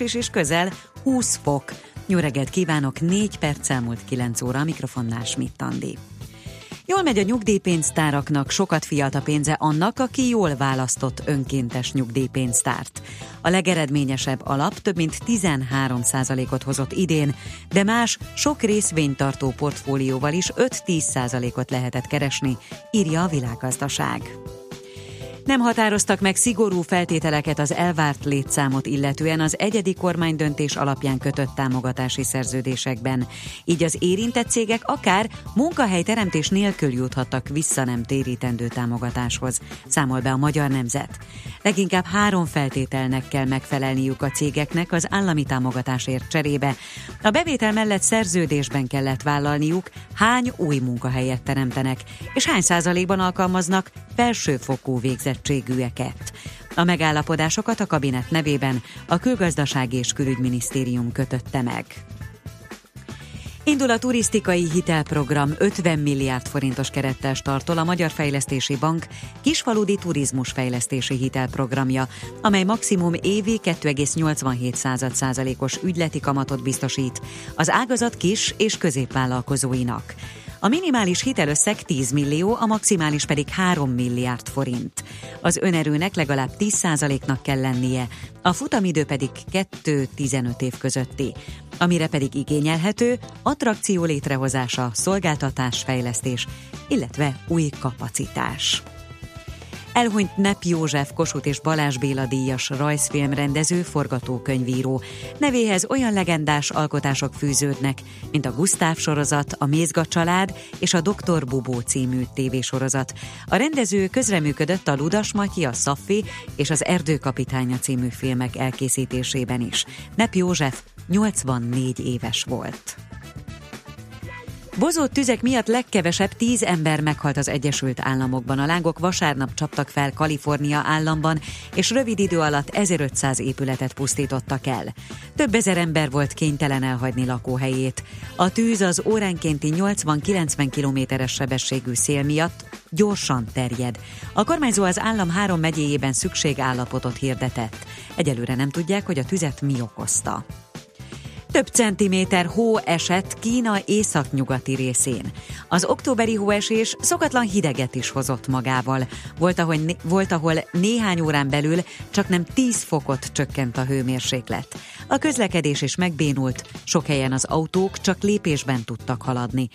és közel 20 fok. Jó reggelt kívánok, 4 perc elmúlt 9 óra, a mikrofonnál Schmidt. Jól megy a nyugdíjpénztáraknak, sokat fiat a pénze annak, aki jól választott önkéntes nyugdíjpénztárt. A legeredményesebb alap több mint 13%-ot hozott idén, de más sok részvénytartó portfólióval is 5-10%-ot lehetett keresni, írja a világgazdaság. Nem határoztak meg szigorú feltételeket az elvárt létszámot illetően az egyedi kormánydöntés alapján kötött támogatási szerződésekben. Így az érintett cégek akár munkahelyteremtés nélkül juthattak vissza nem térítendő támogatáshoz, számol be a Magyar Nemzet. Leginkább három feltételnek kell megfelelniük a cégeknek az állami támogatásért cserébe. A bevétel mellett szerződésben kellett vállalniuk, hány új munkahelyet teremtenek, és hány százalékban alkalmaznak felsőfokú végzettségűeket. A megállapodásokat a kabinet nevében a Külgazdasági és Külügyminisztérium kötötte meg. Indul a turisztikai hitelprogram 50 milliárd forintos kerettel startol a Magyar Fejlesztési Bank kisfaludi turizmusfejlesztési hitelprogramja, amely maximum évi 2,87 százalékos ügyleti kamatot biztosít az ágazat kis és középvállalkozóinak. A minimális hitelösszeg 10 millió, a maximális pedig 3 milliárd forint. Az önerőnek legalább 10%-nak kell lennie, a futamidő pedig 2-15 év közötti. Amire pedig igényelhető, attrakció létrehozása, szolgáltatásfejlesztés, illetve új kapacitás. Elhunyt Nep József Kossuth és Balázs Béla díjas rajzfilmrendező, forgatókönyvíró. Nevéhez olyan legendás alkotások fűződnek, mint a Gusztáv sorozat, a Mézga család és a Doktor Bubó című tévésorozat. A rendező közreműködött a Ludas Matyi, a Szaffi és az Erdőkapitánya című filmek elkészítésében is. Nep József 84 éves volt. Bozott tüzek miatt legkevesebb tíz ember meghalt az Egyesült Államokban. A lángok vasárnap csaptak fel Kalifornia államban, és rövid idő alatt 1500 épületet pusztítottak el. Több ezer ember volt kénytelen elhagyni lakóhelyét. A tűz az óránkénti 80-90 kilométeres sebességű szél miatt gyorsan terjed. A kormányzó az állam három megyéjében szükségállapotot hirdetett. Egyelőre nem tudják, hogy a tüzet mi okozta. Több centiméter hó esett Kína északnyugati részén. Az októberi hóesés szokatlan hideget is hozott magával. Volt, ahol, volt, ahol néhány órán belül csak nem 10 fokot csökkent a hőmérséklet. A közlekedés is megbénult, sok helyen az autók csak lépésben tudtak haladni.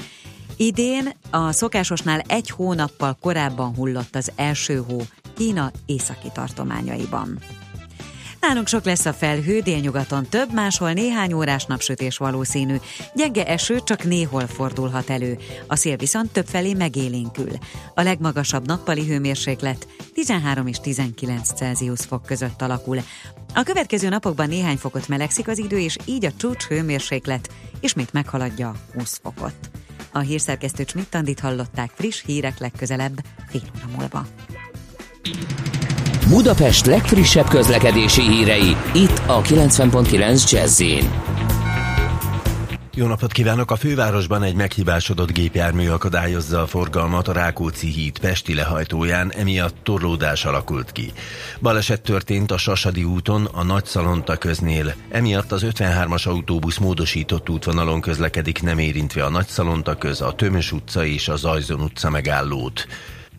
Idén a szokásosnál egy hónappal korábban hullott az első hó Kína északi tartományaiban. Nálunk sok lesz a felhő, délnyugaton több, máshol néhány órás napsütés valószínű. Gyenge eső csak néhol fordulhat elő. A szél viszont többfelé megélénkül. A legmagasabb nappali hőmérséklet 13 és 19 Celsius fok között alakul. A következő napokban néhány fokot melegszik az idő, és így a csúcs hőmérséklet ismét meghaladja 20 fokot. A hírszerkesztő Csmittandit hallották friss hírek legközelebb fél óra múlva. Budapest legfrissebb közlekedési hírei, itt a 90.9 jazz jó napot kívánok! A fővárosban egy meghibásodott gépjármű akadályozza a forgalmat a Rákóczi híd Pesti lehajtóján, emiatt torlódás alakult ki. Baleset történt a Sasadi úton, a Nagy Szalonta köznél. Emiatt az 53-as autóbusz módosított útvonalon közlekedik, nem érintve a Nagy Szalonta köz, a Tömös utca és a Zajzon utca megállót.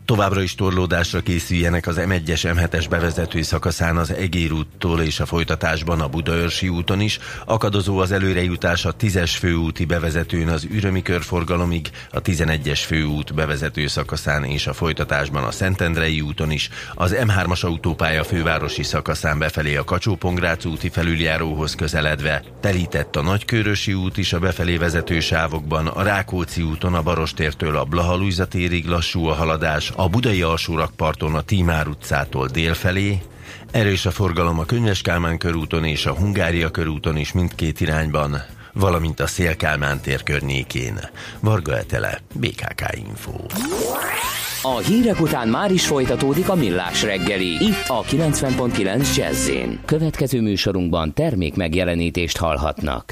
Továbbra is torlódásra készüljenek az M1-es M7-es bevezető szakaszán az Egér úttól és a folytatásban a Budaörsi úton is. Akadozó az előrejutás a 10-es főúti bevezetőn az Ürömi körforgalomig, a 11-es főút bevezető szakaszán és a folytatásban a Szentendrei úton is, az M3-as autópálya fővárosi szakaszán befelé a kacsó úti felüljáróhoz közeledve, telített a Nagykörösi út is a befelé vezető sávokban, a Rákóczi úton a Barostértől a Blahalújza térig lassú a haladás, a budai alsórakparton a Tímár utcától délfelé, erős a forgalom a Könyves Kálmán körúton és a Hungária körúton is mindkét irányban, valamint a Szélkálmán tér környékén. Varga Etele, BKK Info. A hírek után már is folytatódik a millás reggeli, itt a 90.9 jazz Következő műsorunkban termék megjelenítést hallhatnak.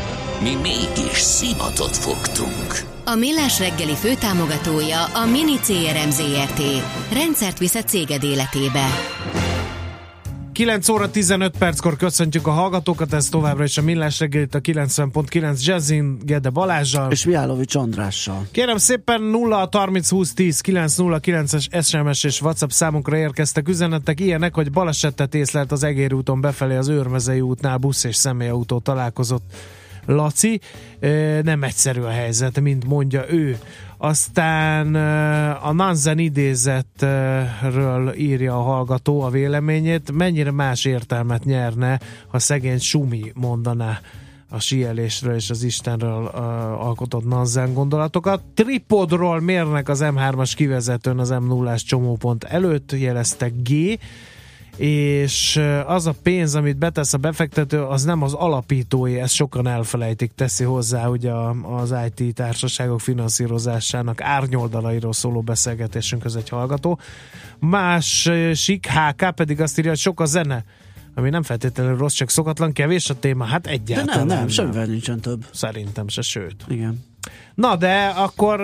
Mi mégis szimatot fogtunk. A Millás reggeli főtámogatója a Mini CRM Zrt. Rendszert visz a céged életébe. 9 óra 15 perckor köszöntjük a hallgatókat, ez továbbra is a Millás reggelit a 90.9 Jazzin Gede Balázsjal. És Miálovics Andrással. Kérem szépen 0 30 20 10 909-es SMS és WhatsApp számunkra érkeztek üzenetek, ilyenek, hogy balesetet észlelt az Egér úton befelé az Őrmezei útnál busz és személyautó találkozott Laci. Nem egyszerű a helyzet, mint mondja ő. Aztán a Nanzen idézetről írja a hallgató a véleményét. Mennyire más értelmet nyerne, ha szegény Sumi mondaná a sielésről és az Istenről uh, alkotott Nanzen gondolatokat. Tripodról mérnek az M3-as kivezetőn az M0-as csomópont előtt, jelezte G és az a pénz, amit betesz a befektető, az nem az alapítói, ezt sokan elfelejtik, teszi hozzá ugye az IT társaságok finanszírozásának árnyoldalairól szóló beszélgetésünk egy hallgató. Más sik HK pedig azt írja, hogy sok a zene, ami nem feltétlenül rossz, csak szokatlan, kevés a téma, hát egyáltalán De nem, nem, semmivel nincsen több. Szerintem se, sőt. Igen. Na de akkor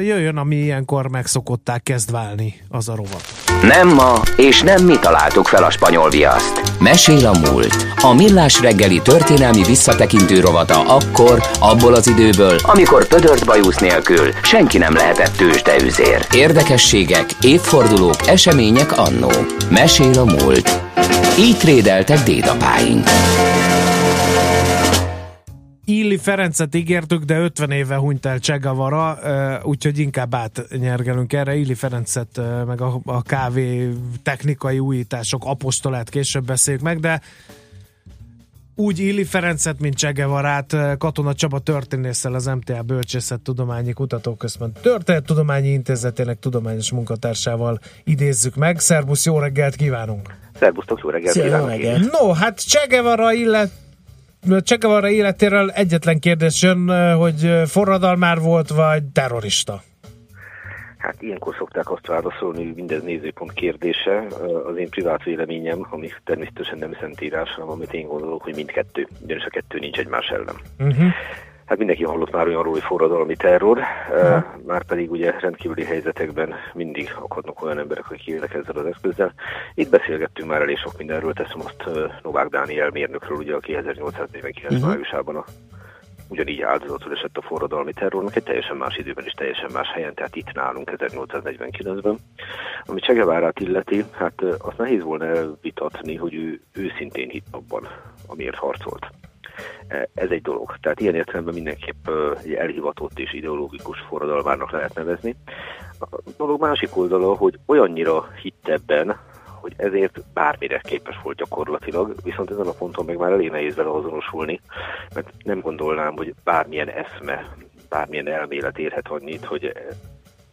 jöjjön, ami ilyenkor megszokották kezd válni, az a rovat. Nem ma, és nem mi találtuk fel a spanyol viaszt. Mesél a múlt. A millás reggeli történelmi visszatekintő rovata akkor, abból az időből, amikor pödört bajusz nélkül senki nem lehetett tőzsdeüzér. Érdekességek, évfordulók, események annó. Mesél a múlt. Így trédeltek dédapáink. Illi Ferencet ígértük, de 50 éve hunyt el Csegavara, úgyhogy inkább átnyergelünk erre. Illi Ferencet, meg a, a kávé technikai újítások apostolát később beszéljük meg, de úgy Illi Ferencet, mint Csegevarát, Katona Csaba történésszel az MTA Bölcsészettudományi Kutatóközpont Történettudományi Intézetének tudományos munkatársával idézzük meg. Szerbusz, jó reggelt kívánunk! Szerbusztok, jó reggelt Szia, jó kívánok! reggelt. No, hát Csegevara illet Csegevara életéről egyetlen kérdés jön, hogy forradalmár volt, vagy terrorista? Hát ilyenkor szokták azt válaszolni, hogy mindez nézőpont kérdése. Az én privát véleményem, ami természetesen nem szentírás, hanem amit én gondolok, hogy mindkettő. Ugyanis a kettő nincs egymás ellen. Uh-huh. Hát mindenki hallott már olyanról, hogy forradalmi terror, már pedig ugye rendkívüli helyzetekben mindig akadnak olyan emberek, akik élnek ezzel az eszközzel. Itt beszélgettünk már elég sok mindenről, teszem azt Novák Dániel mérnökről, ugye, aki 1849 uh-huh. májusában a ugyanígy áldozatul esett a forradalmi terrornak, egy teljesen más időben és teljesen más helyen, tehát itt nálunk 1849-ben. Ami Csegevárát illeti, hát azt nehéz volna elvitatni, hogy ő őszintén hitt abban, amiért harcolt. Ez egy dolog. Tehát ilyen értelemben mindenképp egy elhivatott és ideológikus forradalmárnak lehet nevezni. A dolog másik oldala, hogy olyannyira hitt ebben, hogy ezért bármire képes volt gyakorlatilag, viszont ezen a ponton meg már elég nehéz vele azonosulni, mert nem gondolnám, hogy bármilyen eszme, bármilyen elmélet érhet annyit, hogy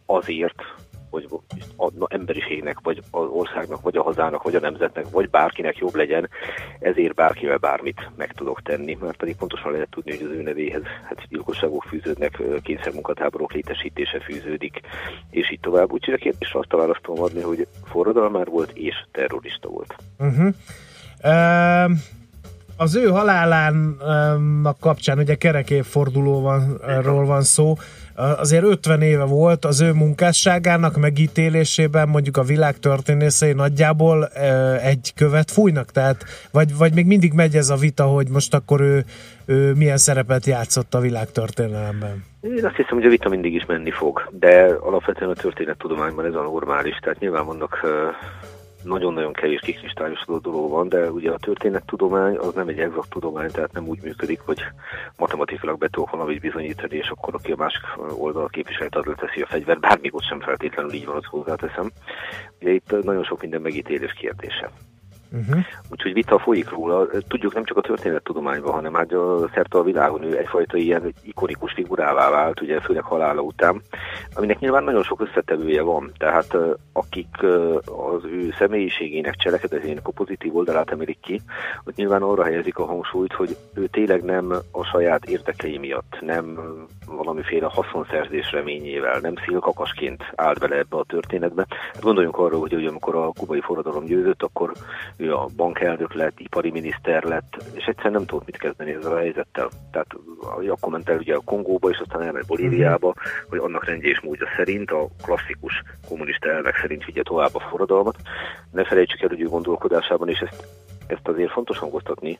azért hogy az emberiségnek, vagy az országnak, vagy a hazának, vagy a nemzetnek, vagy bárkinek jobb legyen, ezért bárkivel bármit meg tudok tenni, mert pedig pontosan lehet tudni, hogy az ő nevéhez hát gyilkosságok fűződnek, kényszermunkatáborok létesítése fűződik, és így tovább. Úgyhogy a kérdés azt választom adni, hogy forradalmár volt és terrorista volt. Uh-huh. Uh az ő halálának kapcsán ugye kerekévfordulóról van szó, azért 50 éve volt az ő munkásságának megítélésében mondjuk a világ történészei nagyjából egy követ fújnak, tehát vagy, vagy még mindig megy ez a vita, hogy most akkor ő, ő milyen szerepet játszott a világ történelemben? Én azt hiszem, hogy a vita mindig is menni fog, de alapvetően a történettudományban ez a normális, tehát nyilván vannak nagyon-nagyon kevés kikristályosodó dolog van, de ugye a történettudomány az nem egy exakt tudomány, tehát nem úgy működik, hogy matematikailag be tudok valamit bizonyítani, és akkor aki a másik oldal képviselőt ad teszi a fegyvert, bármikor sem feltétlenül így van, azt hozzáteszem. Ugye itt nagyon sok minden megítélés kérdése. Uh-huh. Úgyhogy vita folyik róla. Tudjuk nem csak a történettudományban, hanem már szerte a világon ő egyfajta ilyen ikonikus figurává vált, ugye főleg halála után, aminek nyilván nagyon sok összetevője van. Tehát akik az ő személyiségének, cselekedetének a pozitív oldalát emelik ki, ott nyilván arra helyezik a hangsúlyt, hogy ő tényleg nem a saját érdekei miatt, nem valamiféle haszonszerzés reményével, nem szélkakasként állt bele ebbe a történetbe. Hát gondoljunk arra, hogy, hogy amikor a kubai forradalom győzött, akkor ő a bankelnök lett, ipari miniszter lett, és egyszerűen nem tudott mit kezdeni ezzel a helyzettel. Tehát akkor ment el ugye a Kongóba, és aztán elment Bolíviába, hogy annak rendje és módja szerint, a klasszikus kommunista elvek szerint vigye tovább a forradalmat. Ne felejtsük el, hogy ő gondolkodásában, és ezt ezt azért fontos hangoztatni,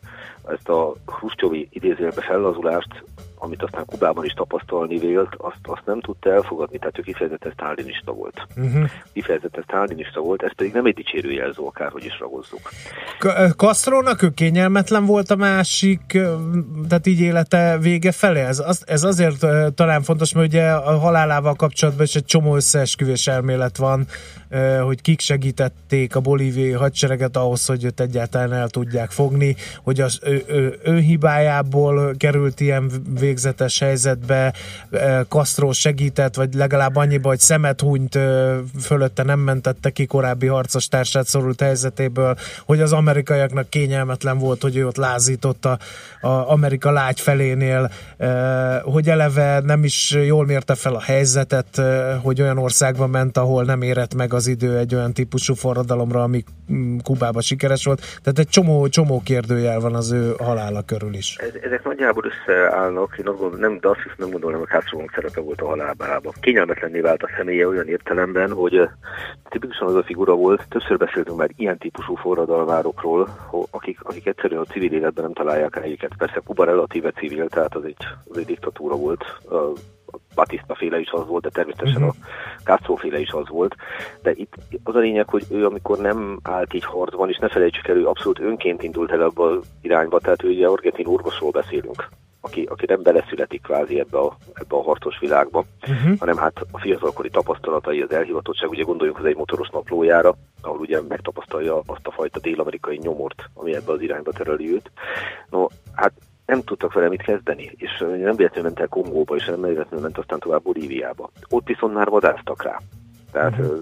ezt a Hruscsovi idézőjelbe fellazulást, amit aztán Kubában is tapasztalni vélt, azt, azt nem tudta elfogadni, tehát ő kifejezetten sztálinista volt. Uh-huh. Kifejezetten sztálinista volt, ez pedig nem egy dicsérő jelző, akárhogy is ragozzuk. Kastrónak ő kényelmetlen volt a másik, tehát így élete vége felé? Ez, az, ez azért talán fontos, mert ugye a halálával kapcsolatban is egy csomó összeesküvés elmélet van, hogy kik segítették a bolíviai hadsereget ahhoz, hogy őt egyáltalán el tudják fogni, hogy az ő, ő, ő hibájából került ilyen végzetes helyzetbe, Castro segített, vagy legalább annyiba, hogy szemet hunyt fölötte nem mentette ki korábbi harcos társát szorult helyzetéből, hogy az amerikaiaknak kényelmetlen volt, hogy ő ott lázított a, a Amerika lágy felénél, hogy eleve nem is jól mérte fel a helyzetet, hogy olyan országba ment, ahol nem érett meg az idő egy olyan típusú forradalomra, ami mm, Kubában sikeres volt. Tehát egy csomó, csomó kérdőjel van az ő halála körül is. Ezek nagyjából összeállnak. Én azt gondolom, nem, de azt hiszem nem gondolom, hogy Castro szerepe volt a halálában. Kényelmetlenné vált a személye olyan értelemben, hogy tipikusan az a figura volt, többször beszéltünk már ilyen típusú forradalmárokról, akik, akik egyszerűen a civil életben nem találják a helyüket. Persze Kuba relatíve civil, tehát az egy, az egy diktatúra volt Batista féle is az volt, de természetesen uh-huh. a Castro féle is az volt. De itt az a lényeg, hogy ő amikor nem állt így harcban, és ne felejtsük el, ő abszolút önként indult el ebbe az irányba, tehát ő ugye argentin orvosról beszélünk aki, aki nem beleszületik kvázi ebbe a, ebbe a harcos világba, uh-huh. hanem hát a fiatalkori tapasztalatai, az elhivatottság, ugye gondoljunk az egy motoros naplójára, ahol ugye megtapasztalja azt a fajta dél-amerikai nyomort, ami ebbe az irányba tereli őt. No, hát nem tudtak vele mit kezdeni, és nem véletlenül ment el Kongóba, és nem véletlenül ment aztán tovább Bolíviába. Ott viszont már vadásztak rá. Tehát uh-huh.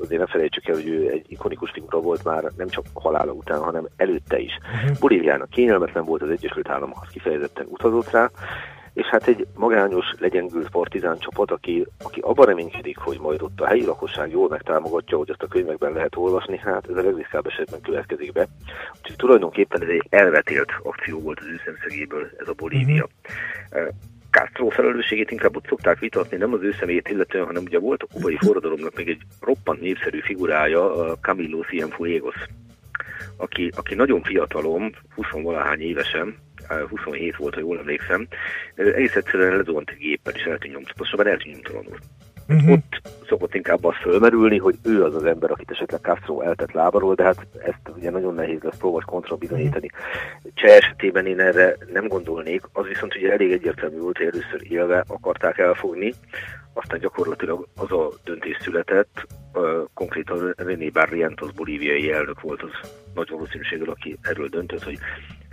Azért ne felejtsük el, hogy ő egy ikonikus figura volt már nem csak halála után, hanem előtte is. Uh-huh. Bolíviának kényelmetlen volt az Egyesült Államokhoz kifejezetten utazott rá, és hát egy magányos, legyengült partizán csapat, aki, aki abban reménykedik, hogy majd ott a helyi lakosság jól megtámogatja, hogy azt a könyvekben lehet olvasni, hát ez a legriszkább esetben következik be. Úgyhogy tulajdonképpen ez egy elvetélt akció volt az ő szemszögéből, ez a Bolívia. Uh-huh. Castro felelősségét inkább ott szokták vitatni, nem az ő személyét illetően, hanem ugye volt a kubai forradalomnak még egy roppant népszerű figurája, Camilo Cienfuegos, aki, aki nagyon fiatalom, 20-valahány évesen, 27 volt, ha jól emlékszem, egész egyszerűen lezuhant egy géppel, és eltűnt nyomtalanul. Pontosabban eltűnt nyomtalanul. Uh-huh. Ott szokott inkább az fölmerülni, hogy ő az az ember, akit esetleg Castro eltett lábaról, de hát ezt ugye nagyon nehéz lesz pró vagy kontra bizonyítani. Uh-huh. Cseh esetében én erre nem gondolnék, az viszont ugye elég egyértelmű volt, hogy először élve akarták elfogni, aztán gyakorlatilag az a döntés született, konkrétan René Barrientos bolíviai elnök volt az nagy valószínűséggel, aki erről döntött, hogy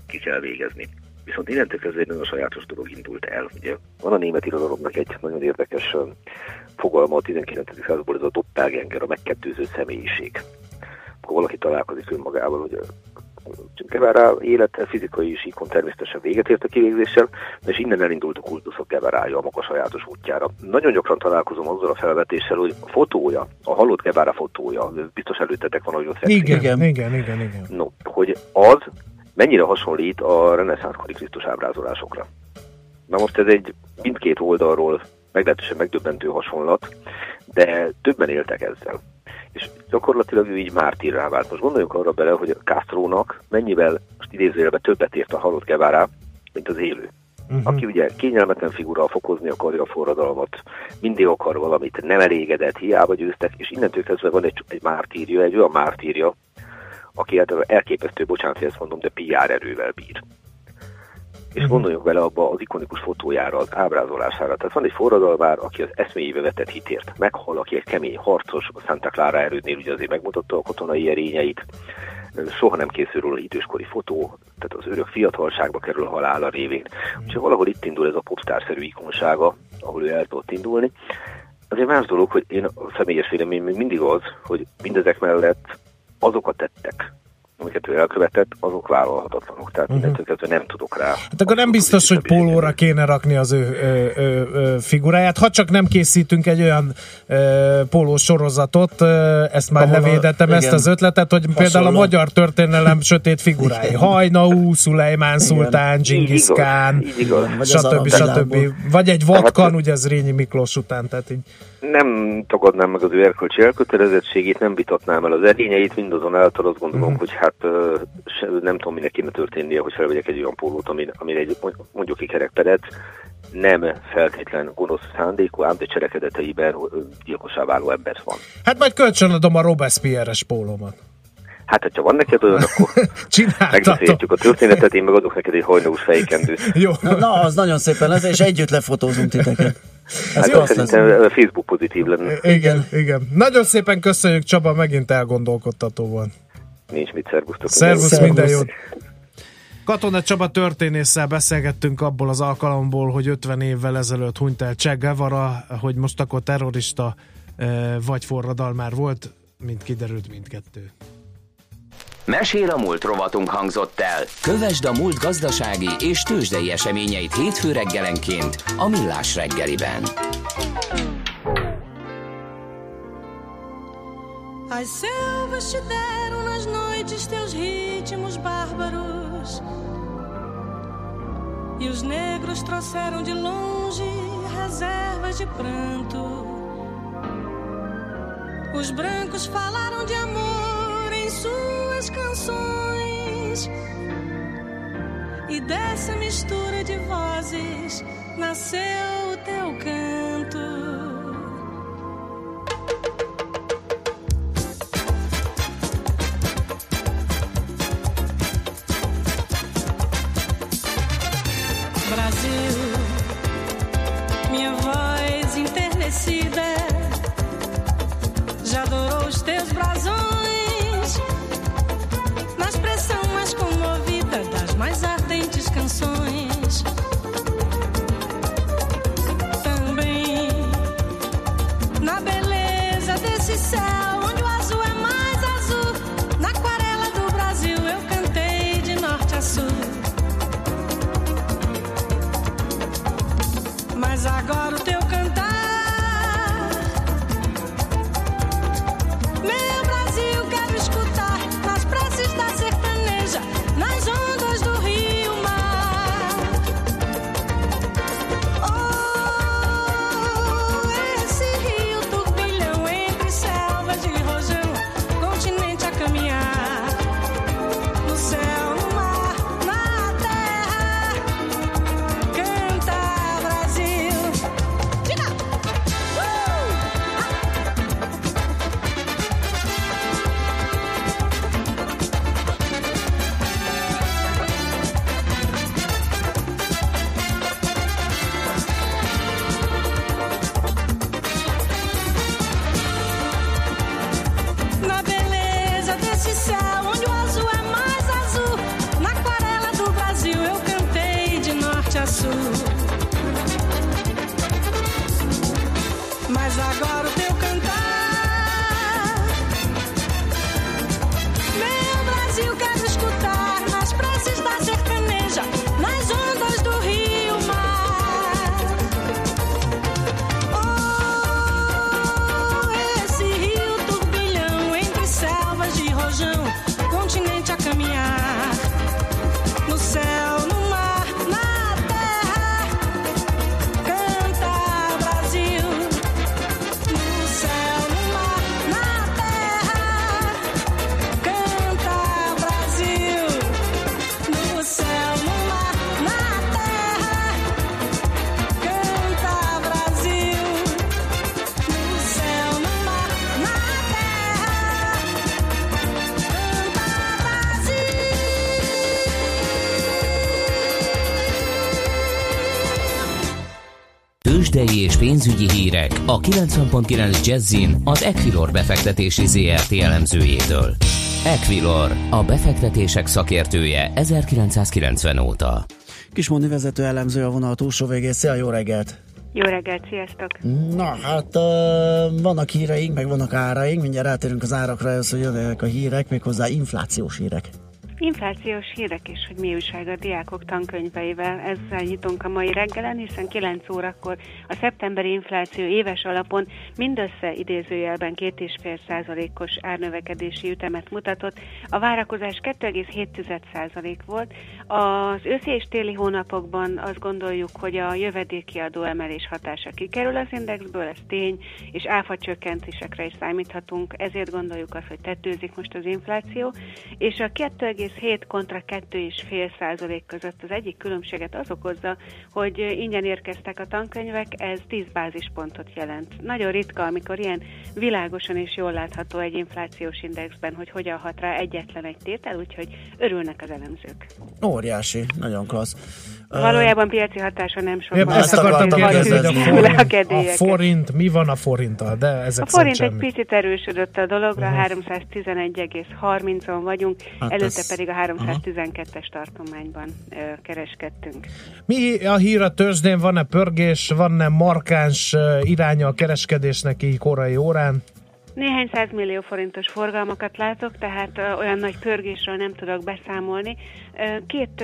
ki kell végezni. Viszont innentől kezdve egy nagyon sajátos dolog indult el. Ugye van a német irodalomnak egy nagyon érdekes fogalma a 19. századból, ez a doppelganger, a megkettőző személyiség. Akkor valaki találkozik önmagával, hogy Guevara élete fizikai síkon természetesen véget ért a kivégzéssel, és innen elindult a kultuszok Guevarája a maga sajátos útjára. Nagyon gyakran találkozom azzal a felvetéssel, hogy a fotója, a halott Guevara fotója, biztos előttetek van, hogy ott igen, igen, igen, igen, igen. No, hogy az mennyire hasonlít a reneszánszkori Krisztus ábrázolásokra. Na most ez egy mindkét oldalról meglehetősen megdöbbentő hasonlat, de többen éltek ezzel. És gyakorlatilag ő így mártírrá vált. Most gondoljunk arra bele, hogy a Castrónak mennyivel, most idézőjelben többet ért a halott Guevara, mint az élő. Uh-huh. Aki ugye kényelmetlen figura, fokozni akarja a forradalmat, mindig akar valamit, nem elégedett, hiába győztek, és innentől kezdve van egy, egy mártírja, egy olyan mártírja, aki hát elképesztő, bocsánat, hogy ezt mondom, de PR erővel bír. És uh-huh. gondoljunk bele abba az ikonikus fotójára, az ábrázolására. Tehát van egy forradalmár, aki az eszméjébe vetett hitért meghal, aki egy kemény harcos, a Santa Clara erődnél ugye azért megmutatta a katonai erényeit. soha nem készül róla időskori fotó, tehát az örök fiatalságba kerül a halála révén. Úgyhogy valahol itt indul ez a popstárszerű ikonsága, ahol ő el tudott indulni. Azért más dolog, hogy én a személyes véleményem mindig az, hogy mindezek mellett azok a tettek, amiket ő elkövetett, azok vállalhatatlanok. Tehát uh-huh. mindentől nem tudok rá. Hát akkor nem biztos, hogy pólóra kéne rakni az ő, ő, ő, ő figuráját, ha csak nem készítünk egy olyan ö, pólós sorozatot, ö, ezt már Ahol levédettem, a, ezt az ötletet, hogy Hasonló. például a magyar történelem sötét figurái. Hajnaú, Szulejmán Szultán, Genghis Khan, stb. stb. Vagy egy vatkan, ugye ez Rényi Miklós után, tehát így nem tagadnám meg az ő erkölcsi elkötelezettségét, nem vitatnám el az erényeit, mindazonáltal azt gondolom, uh-huh. hogy hát nem tudom, minek kéne történnie, hogy felvegyek egy olyan pólót, amin, amin egy mondjuk egy kerekperet nem feltétlen gonosz szándékú, ám de cselekedeteiben gyilkosá váló ember van. Hát majd kölcsönadom a Robespierre-es pólómat. Hát, ha van neked olyan, akkor megbeszélhetjük a történetet, én meg adok neked egy hajnós fejkendőt. Jó. Na, na, az nagyon szépen lesz, és együtt lefotózunk titeket. Ez hát szerintem Facebook pozitív lenne. Igen, igen. Nagyon szépen köszönjük, Csaba, megint elgondolkodtató volt. Nincs mit, szervusztok. Szervusz, minden, minden jót. Katona Csaba történésszel beszélgettünk abból az alkalomból, hogy 50 évvel ezelőtt hunyt el Che Guevara, hogy most akkor terrorista vagy forradalmár volt, mint kiderült mindkettő. Mesél a múlt rovatunk hangzott el. Kövesd a múlt gazdasági és tőzsdei eseményeit hétfő reggelenként a Millás reggeliben. As selvas te deram nas noites teus ritmos bárbaros E os negros trouxeram de longe reservas de pranto Os brancos falaram de amor em sua suas canções. E dessa mistura de vozes nasceu o teu canto. esquecida já adorou os teus brasões na expressão mais comovida das mais ardentes canções. Também na beleza desse céu. agora tőzsdei és pénzügyi hírek a 90.9 Jazzin az Equilor befektetési ZRT elemzőjétől. Equilor, a befektetések szakértője 1990 óta. Kismondi vezető elemző a vonal túlsó végén. Szia, jó reggelt! Jó reggelt, sziasztok! Na, hát uh, vannak híreink, meg vannak áraink, mindjárt rátérünk az árakra, először jönnek a hírek, méghozzá inflációs hírek. Inflációs hírek is, hogy mi újság a diákok tankönyveivel. Ezzel nyitunk a mai reggelen, hiszen 9 órakor a szeptemberi infláció éves alapon mindössze idézőjelben 2,5 százalékos árnövekedési ütemet mutatott. A várakozás 2,7 százalék volt. Az őszi és téli hónapokban azt gondoljuk, hogy a jövedéki adó emelés hatása kikerül az indexből, ez tény, és áfa csökkentésekre is számíthatunk, ezért gondoljuk azt, hogy tetőzik most az infláció, és a 2, 2,7 kontra 2,5 százalék között az egyik különbséget az okozza, hogy ingyen érkeztek a tankönyvek, ez 10 bázispontot jelent. Nagyon ritka, amikor ilyen világosan és jól látható egy inflációs indexben, hogy hogyan hat rá egyetlen egy tétel, úgyhogy örülnek az elemzők. Óriási, nagyon klassz. Valójában piaci hatása nem sok. Én ezt akartam kérdezni, hogy a forint, a forint, mi van a forinttal, de ezek A forint egy picit erősödött a dologra, uh-huh. 311,30-on vagyunk, hát előtte ez... pedig a 312-es tartományban ö, kereskedtünk. Mi a hír a tőzsdén? Van-e pörgés, van-e markáns iránya a kereskedésnek így korai órán? Néhány millió forintos forgalmakat látok, tehát olyan nagy pörgésről nem tudok beszámolni. Két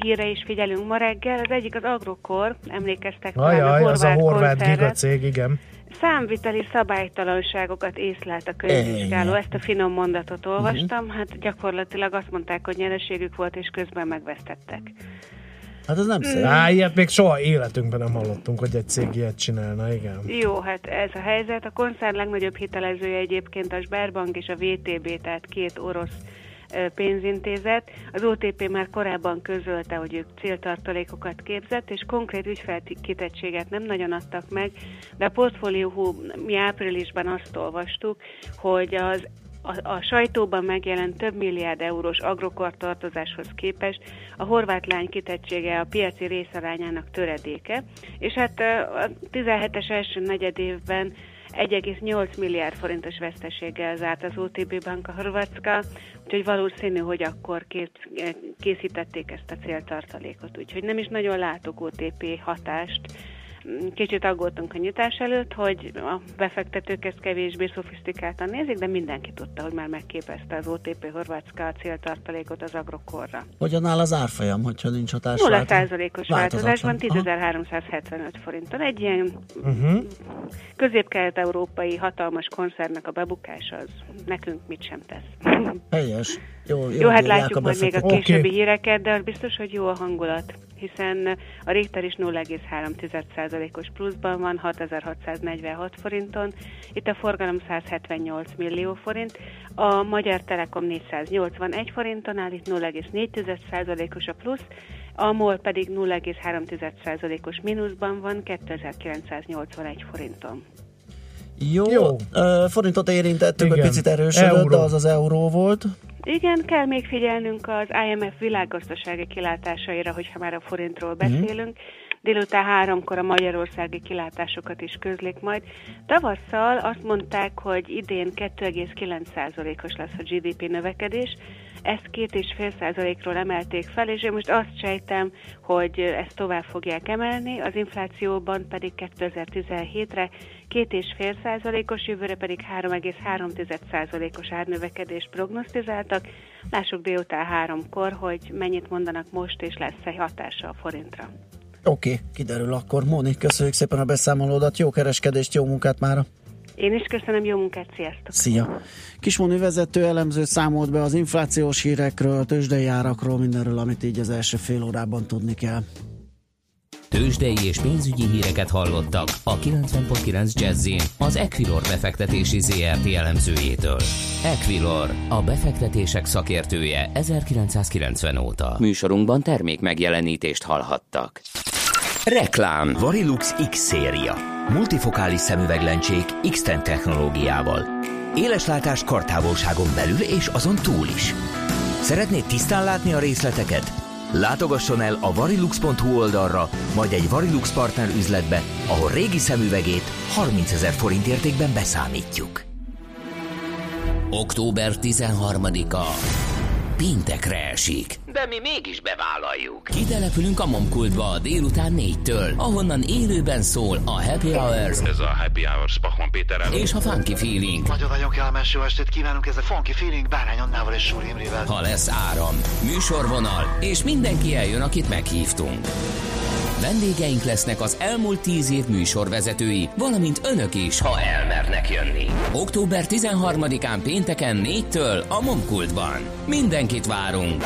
híre is figyelünk ma reggel. Az egyik az Agrokor, emlékeztek Ajaj, talán a az a horvát gigacég, igen. Számviteli szabálytalanságokat észlelt a könyvvizsgáló, ezt a finom mondatot olvastam, uh-huh. hát gyakorlatilag azt mondták, hogy nyereségük volt, és közben megvesztettek. Hát ez nem szép. Á, ilyet még soha életünkben nem hallottunk, hogy egy cég ilyet csinálna, igen. Jó, hát ez a helyzet. A koncern legnagyobb hitelezője egyébként a Sberbank és a VTB, tehát két orosz pénzintézet. Az OTP már korábban közölte, hogy ők céltartalékokat képzett, és konkrét ügyfelkitettséget nem nagyon adtak meg, de a portfólió mi áprilisban azt olvastuk, hogy az a, a sajtóban megjelent több milliárd eurós agrokor tartozáshoz képest a horvát lány kitettsége a piaci részarányának töredéke, és hát a 17-es első negyedévben 1,8 milliárd forintos veszteséggel zárt az OTB Bank a Horvátska, úgyhogy valószínű, hogy akkor két, készítették ezt a céltartalékot. Úgyhogy nem is nagyon látok OTP hatást Kicsit aggódtunk a nyitás előtt, hogy a befektetők ezt kevésbé szofisztikáltan nézik, de mindenki tudta, hogy már megképezte az OTP Horvátszka a céltartalékot az agrokorra. Hogyan áll az árfolyam, hogyha nincs hatás? 0 százalékos változásban 10.375 forinton. Egy ilyen uh-huh. közép-kelet-európai hatalmas koncertnek a bebukása az nekünk mit sem tesz. Helyes. Jó, jó, jó hát látjuk a majd még a későbbi okay. híreket, de az biztos, hogy jó a hangulat, hiszen a Richter is 0,3%-os pluszban van, 6646 forinton, itt a forgalom 178 millió forint, a Magyar Telekom 481 forinton áll, itt 0,4%-os a plusz, a MOL pedig 0,3%-os mínuszban van, 2981 forinton. Jó, Jó. Uh, forintot érintettük, Igen. egy picit erősödött, euró. de az az euró volt. Igen, kell még figyelnünk az IMF világgazdasági kilátásaira, hogyha már a forintról beszélünk. Mm-hmm. Délután háromkor a magyarországi kilátásokat is közlik majd. Tavasszal azt mondták, hogy idén 2,9%-os lesz a GDP növekedés, ezt két és fél százalékról emelték fel, és én most azt sejtem, hogy ezt tovább fogják emelni, az inflációban pedig 2017-re két és fél százalékos, jövőre pedig 3,3 százalékos árnövekedést prognosztizáltak. Lássuk délután háromkor, hogy mennyit mondanak most, és lesz-e hatása a forintra. Oké, okay, kiderül akkor. Móni, köszönjük szépen a beszámolódat, jó kereskedést, jó munkát mára! Én is köszönöm, jó munkát, sziasztok! Szia! Kismoni vezető elemző számolt be az inflációs hírekről, tőzsdei árakról, mindenről, amit így az első fél órában tudni kell. Tőzsdei és pénzügyi híreket hallottak a 90.9 jazz az Equilor befektetési ZRT elemzőjétől. Equilor, a befektetések szakértője 1990 óta. Műsorunkban termék megjelenítést hallhattak. Reklám Varilux X-széria Multifokális szemüveglencsék X-Ten technológiával. Éleslátás kartávolságon belül és azon túl is. Szeretnéd tisztán látni a részleteket? Látogasson el a varilux.hu oldalra, majd egy Varilux partner üzletbe, ahol régi szemüvegét 30 ezer forint értékben beszámítjuk. Október 13-a. Péntekre esik. De mi mégis bevállaljuk. Kitelepülünk a Momkultba délután négytől, ahonnan élőben szól a Happy Hours. Ez a Happy Hours Pachman Péterrel. És a Funky Feeling. Nagyon-nagyon kellemes jó estét kívánunk, ez a Funky Feeling Bárány Annával és Súri Imrével. Ha lesz áram, műsorvonal, és mindenki eljön, akit meghívtunk. Vendégeink lesznek az elmúlt tíz év műsorvezetői, valamint önök is, ha elmernek jönni. Október 13-án pénteken 4-től a Momkultban. Mindenkit várunk.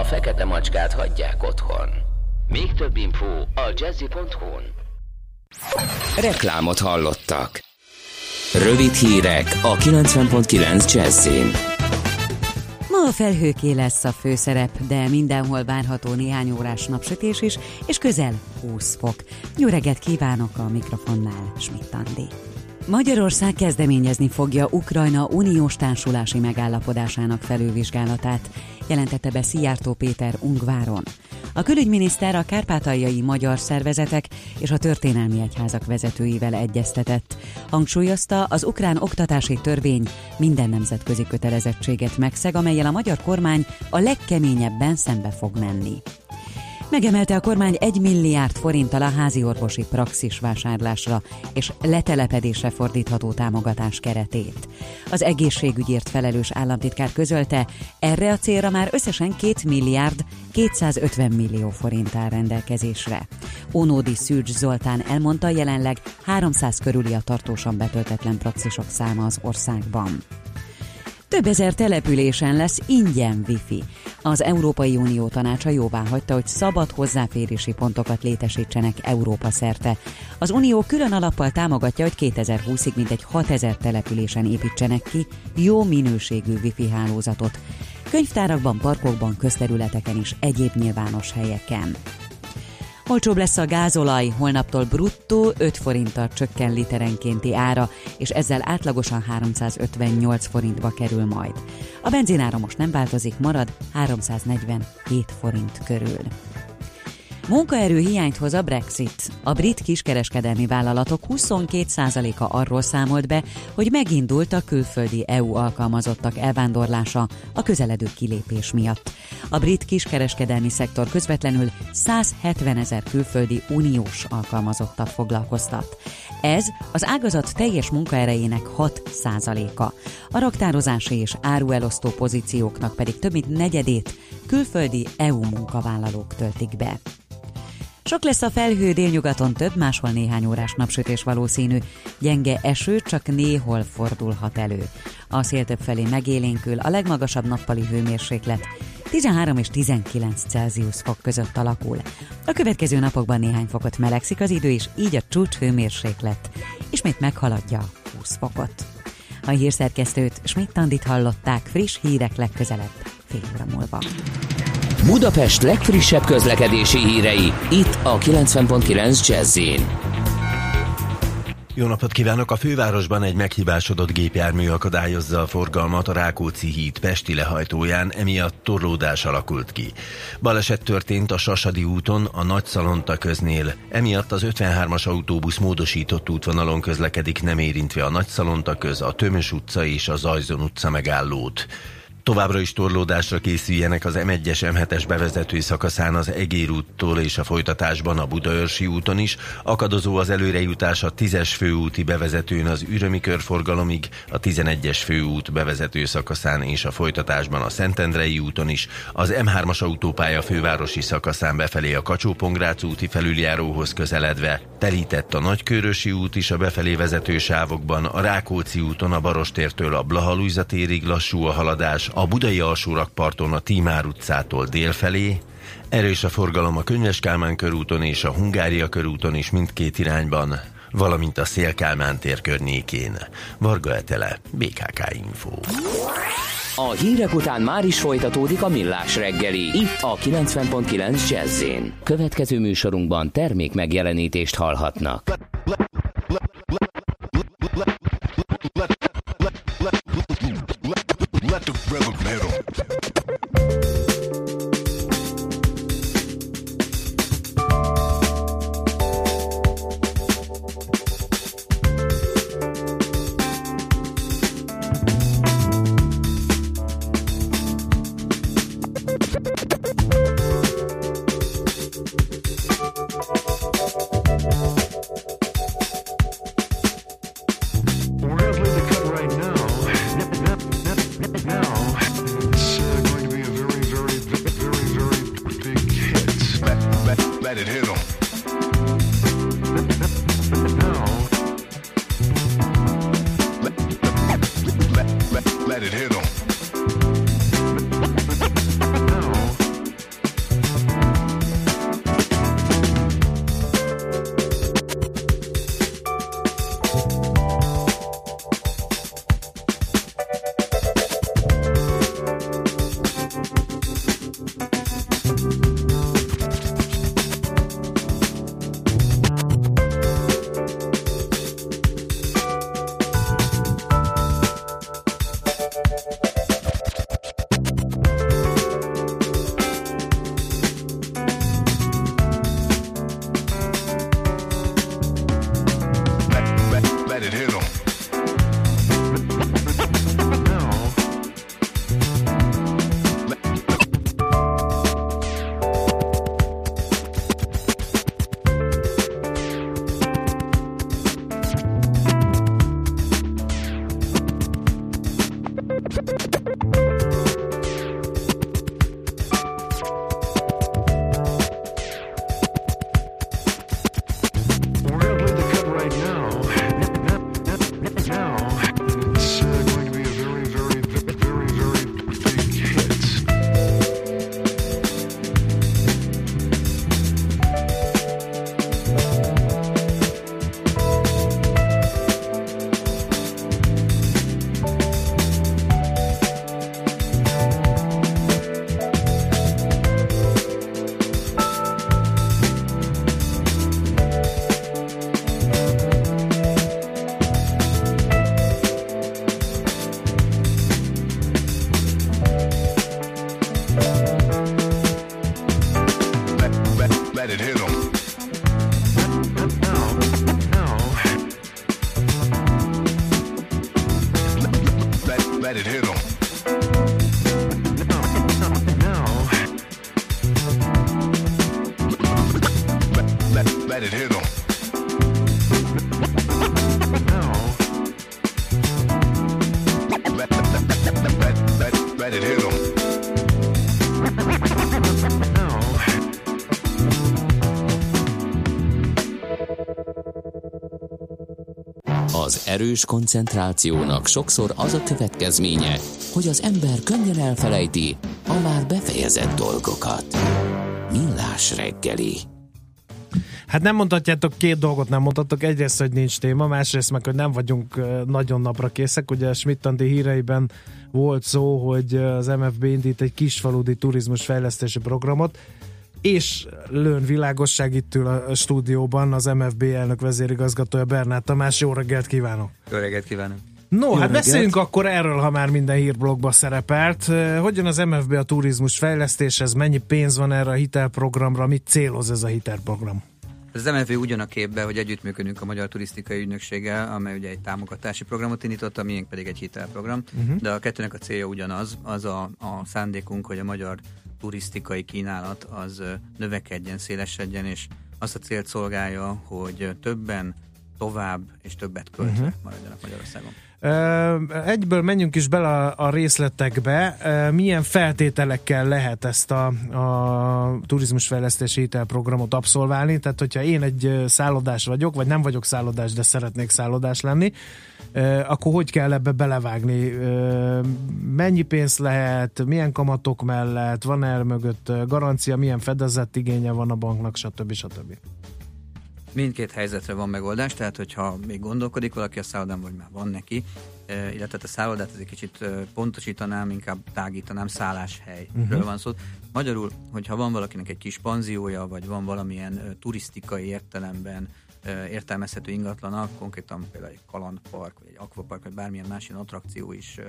A fekete macskát hagyják otthon. Még több info a jazzy.hu-n. Reklámot hallottak. Rövid hírek a 90.9 Jazzin. Ma a felhőké lesz a főszerep, de mindenhol várható néhány órás napsütés is, és közel 20 fok. Jó reggelt kívánok a mikrofonnál, Schmidt Andi. Magyarország kezdeményezni fogja Ukrajna uniós társulási megállapodásának felülvizsgálatát, jelentette be Szijjártó Péter Ungváron. A külügyminiszter a kárpátaljai magyar szervezetek és a történelmi egyházak vezetőivel egyeztetett. Hangsúlyozta, az ukrán oktatási törvény minden nemzetközi kötelezettséget megszeg, amelyel a magyar kormány a legkeményebben szembe fog menni. Megemelte a kormány 1 milliárd forinttal a házi orvosi praxis vásárlásra és letelepedésre fordítható támogatás keretét. Az egészségügyért felelős államtitkár közölte, erre a célra már összesen 2 milliárd 250 millió forint áll rendelkezésre. Ónódi Szűcs Zoltán elmondta, jelenleg 300 körüli a tartósan betöltetlen praxisok száma az országban. Több ezer településen lesz ingyen wifi. Az Európai Unió tanácsa jóvá hagyta, hogy szabad hozzáférési pontokat létesítsenek Európa szerte. Az Unió külön alappal támogatja, hogy 2020-ig mintegy 6000 településen építsenek ki jó minőségű wifi hálózatot. Könyvtárakban, parkokban, közterületeken és egyéb nyilvános helyeken. Olcsóbb lesz a gázolaj, holnaptól bruttó 5 forinttal csökken literenkénti ára, és ezzel átlagosan 358 forintba kerül majd. A benzinára most nem változik, marad 347 forint körül. Munkaerő hiányt hoz a Brexit. A brit kiskereskedelmi vállalatok 22%-a arról számolt be, hogy megindult a külföldi EU alkalmazottak elvándorlása a közeledő kilépés miatt. A brit kiskereskedelmi szektor közvetlenül 170 ezer külföldi uniós alkalmazottat foglalkoztat. Ez az ágazat teljes munkaerejének 6%-a. A raktározási és áruelosztó pozícióknak pedig több mint negyedét külföldi EU munkavállalók töltik be. Sok lesz a felhő délnyugaton több, máshol néhány órás napsütés valószínű. Gyenge eső csak néhol fordulhat elő. A szél több felé megélénkül, a legmagasabb nappali hőmérséklet 13 és 19 Celsius fok között alakul. A következő napokban néhány fokot melegszik az idő, és így a csúcs hőmérséklet ismét meghaladja 20 fokot. A hírszerkesztőt Schmidt-Tandit hallották friss hírek legközelebb fél óra múlva. Budapest legfrissebb közlekedési hírei, itt a 90.9 jazz jó napot kívánok! A fővárosban egy meghibásodott gépjármű akadályozza a forgalmat a Rákóczi híd Pesti lehajtóján, emiatt torlódás alakult ki. Baleset történt a Sasadi úton, a Nagy Szalonta köznél, emiatt az 53-as autóbusz módosított útvonalon közlekedik, nem érintve a Nagy Szalonta köz, a Tömös utca és a Zajzon utca megállót. Továbbra is torlódásra készüljenek az M1-es M7-es bevezető szakaszán az Egér úttól és a folytatásban a Budaörsi úton is, akadozó az előrejutás a 10-es főúti bevezetőn az Ürömi körforgalomig, a 11-es főút bevezető szakaszán és a folytatásban a Szentendrei úton is, az M3-as autópálya fővárosi szakaszán befelé a kacsó úti felüljáróhoz közeledve, telített a Nagykörösi út is a befelé vezető sávokban, a Rákóczi úton a Barostértől a Blahalújza térig lassú a haladás, a budai alsórakparton a Tímár utcától délfelé, erős a forgalom a Könyves Kálmán körúton és a Hungária körúton is mindkét irányban, valamint a Szélkálmán tér környékén. Varga Etele, BKK Info. A hírek után már is folytatódik a millás reggeli, itt a 90.9 jazz Következő műsorunkban termék megjelenítést hallhatnak. Az erős koncentrációnak sokszor az a következménye, hogy az ember könnyen elfelejti a már befejezett dolgokat. Millás reggeli. Hát nem mondhatjátok, két dolgot nem mondhatok. Egyrészt, hogy nincs téma, másrészt meg, hogy nem vagyunk nagyon napra készek. Ugye schmidt híreiben volt szó, hogy az MFB indít egy kisfaludi turizmus fejlesztési programot, és lőn világosság itt ül a stúdióban az MFB elnök vezérigazgatója Bernát Tamás. Jó reggelt kívánok! Jó reggelt kívánok! No, Jó hát reggelt. beszéljünk akkor erről, ha már minden hírblogba szerepelt. Hogyan az MFB a turizmus fejlesztéshez, mennyi pénz van erre a hitelprogramra, mit céloz ez a hitelprogram? Az MFV ugyan a képbe, hogy együttműködünk a Magyar Turisztikai Ügynökséggel, amely ugye egy támogatási programot indított, a miénk pedig egy hitelprogram, uh-huh. de a kettőnek a célja ugyanaz, az a, a szándékunk, hogy a magyar turisztikai kínálat az növekedjen, szélesedjen, és azt a célt szolgálja, hogy többen, tovább és többet költve uh-huh. maradjanak Magyarországon. Egyből menjünk is bele a, részletekbe. Milyen feltételekkel lehet ezt a, a turizmusfejlesztési hitelprogramot abszolválni? Tehát, hogyha én egy szállodás vagyok, vagy nem vagyok szállodás, de szeretnék szállodás lenni, akkor hogy kell ebbe belevágni? Mennyi pénz lehet, milyen kamatok mellett, van el mögött garancia, milyen fedezett igénye van a banknak, stb. stb. Mindkét helyzetre van megoldás, tehát hogyha még gondolkodik valaki a szállodán, vagy már van neki, illetve a szállodát egy kicsit pontosítanám, inkább tágítanám, szálláshelyről uh-huh. van szó. Magyarul, hogyha van valakinek egy kis panziója, vagy van valamilyen turisztikai értelemben értelmezhető ingatlana, konkrétan például egy kalandpark, vagy egy akvapark, vagy bármilyen más ilyen attrakció is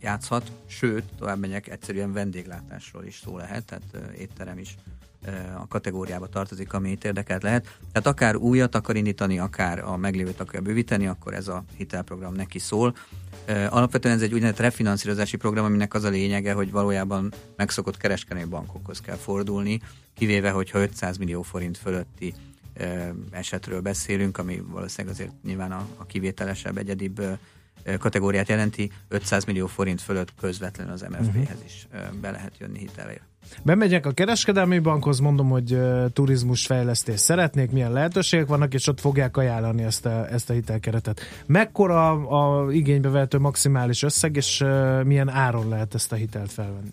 játszhat, sőt, tovább megyek, egyszerűen vendéglátásról is szó lehet, tehát étterem is a kategóriába tartozik, ami itt érdekelt lehet. Tehát akár újat akar indítani, akár a meglévőt akarja bővíteni, akkor ez a hitelprogram neki szól. Alapvetően ez egy úgynevezett refinanszírozási program, aminek az a lényege, hogy valójában megszokott kereskedelmi bankokhoz kell fordulni, kivéve, hogyha 500 millió forint fölötti esetről beszélünk, ami valószínűleg azért nyilván a, a kivételesebb, egyedibb kategóriát jelenti, 500 millió forint fölött közvetlenül az MFB-hez mhm. is be lehet jönni hitelért. Bemegyek a kereskedelmi bankhoz, mondom, hogy uh, turizmus fejlesztés szeretnék, milyen lehetőségek vannak, és ott fogják ajánlani ezt a, ezt a hitelkeretet. Mekkora a, a igénybe vehető maximális összeg, és uh, milyen áron lehet ezt a hitelt felvenni?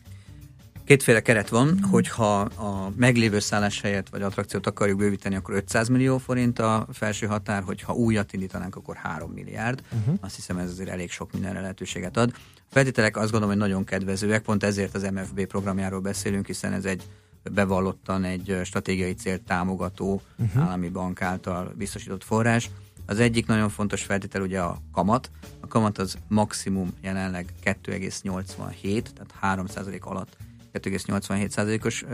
Kétféle keret van, hogyha a meglévő szálláshelyet vagy attrakciót akarjuk bővíteni, akkor 500 millió forint a felső határ, hogyha újat indítanánk, akkor 3 milliárd. Uh-huh. Azt hiszem ez azért elég sok mindenre lehetőséget ad. Feltételek azt gondolom, hogy nagyon kedvezőek, pont ezért az MFB programjáról beszélünk, hiszen ez egy bevallottan egy stratégiai célt támogató uh-huh. állami bank által biztosított forrás. Az egyik nagyon fontos feltétel ugye a kamat. A kamat az maximum jelenleg 2,87, tehát 3% alatt 2,87%-os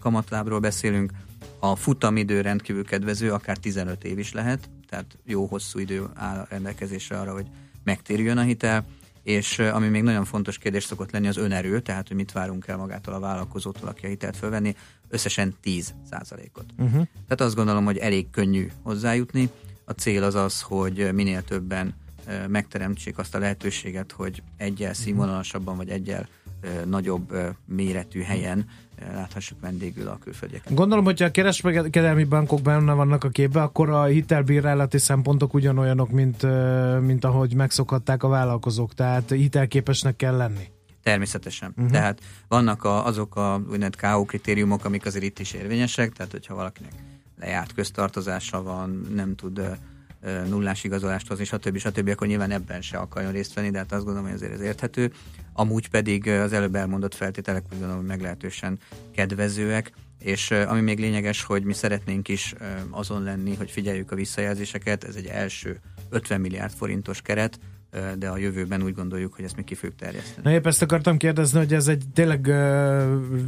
kamatlábról beszélünk. A futamidő rendkívül kedvező, akár 15 év is lehet, tehát jó hosszú idő áll rendelkezésre arra, hogy megtérüljön a hitel, és ami még nagyon fontos kérdés szokott lenni az önerő, tehát hogy mit várunk el magától a vállalkozótól, aki a hitelt fölvenni, összesen 10 ot uh-huh. Tehát azt gondolom, hogy elég könnyű hozzájutni. A cél az az, hogy minél többen megteremtsék azt a lehetőséget, hogy egyel színvonalasabban vagy egyel nagyobb méretű helyen láthassuk vendégül a külföldieket. Gondolom, hogyha a kereskedelmi bankok benne vannak a képbe, akkor a hitelbírálati szempontok ugyanolyanok, mint, mint ahogy megszokhatták a vállalkozók, tehát hitelképesnek kell lenni. Természetesen. Uh-huh. Tehát vannak a, azok a úgynevezett KO kritériumok, amik azért itt is érvényesek, tehát hogyha valakinek lejárt köztartozása van, nem tud nullás igazolást hozni, stb. stb., akkor nyilván ebben se akarjon részt venni, de hát azt gondolom, hogy azért ez érthető. Amúgy pedig az előbb elmondott feltételek úgy gondolom, hogy meglehetősen kedvezőek, és ami még lényeges, hogy mi szeretnénk is azon lenni, hogy figyeljük a visszajelzéseket, ez egy első 50 milliárd forintos keret, de a jövőben úgy gondoljuk, hogy ezt még ki fogjuk terjeszteni. Na épp ezt akartam kérdezni, hogy ez egy tényleg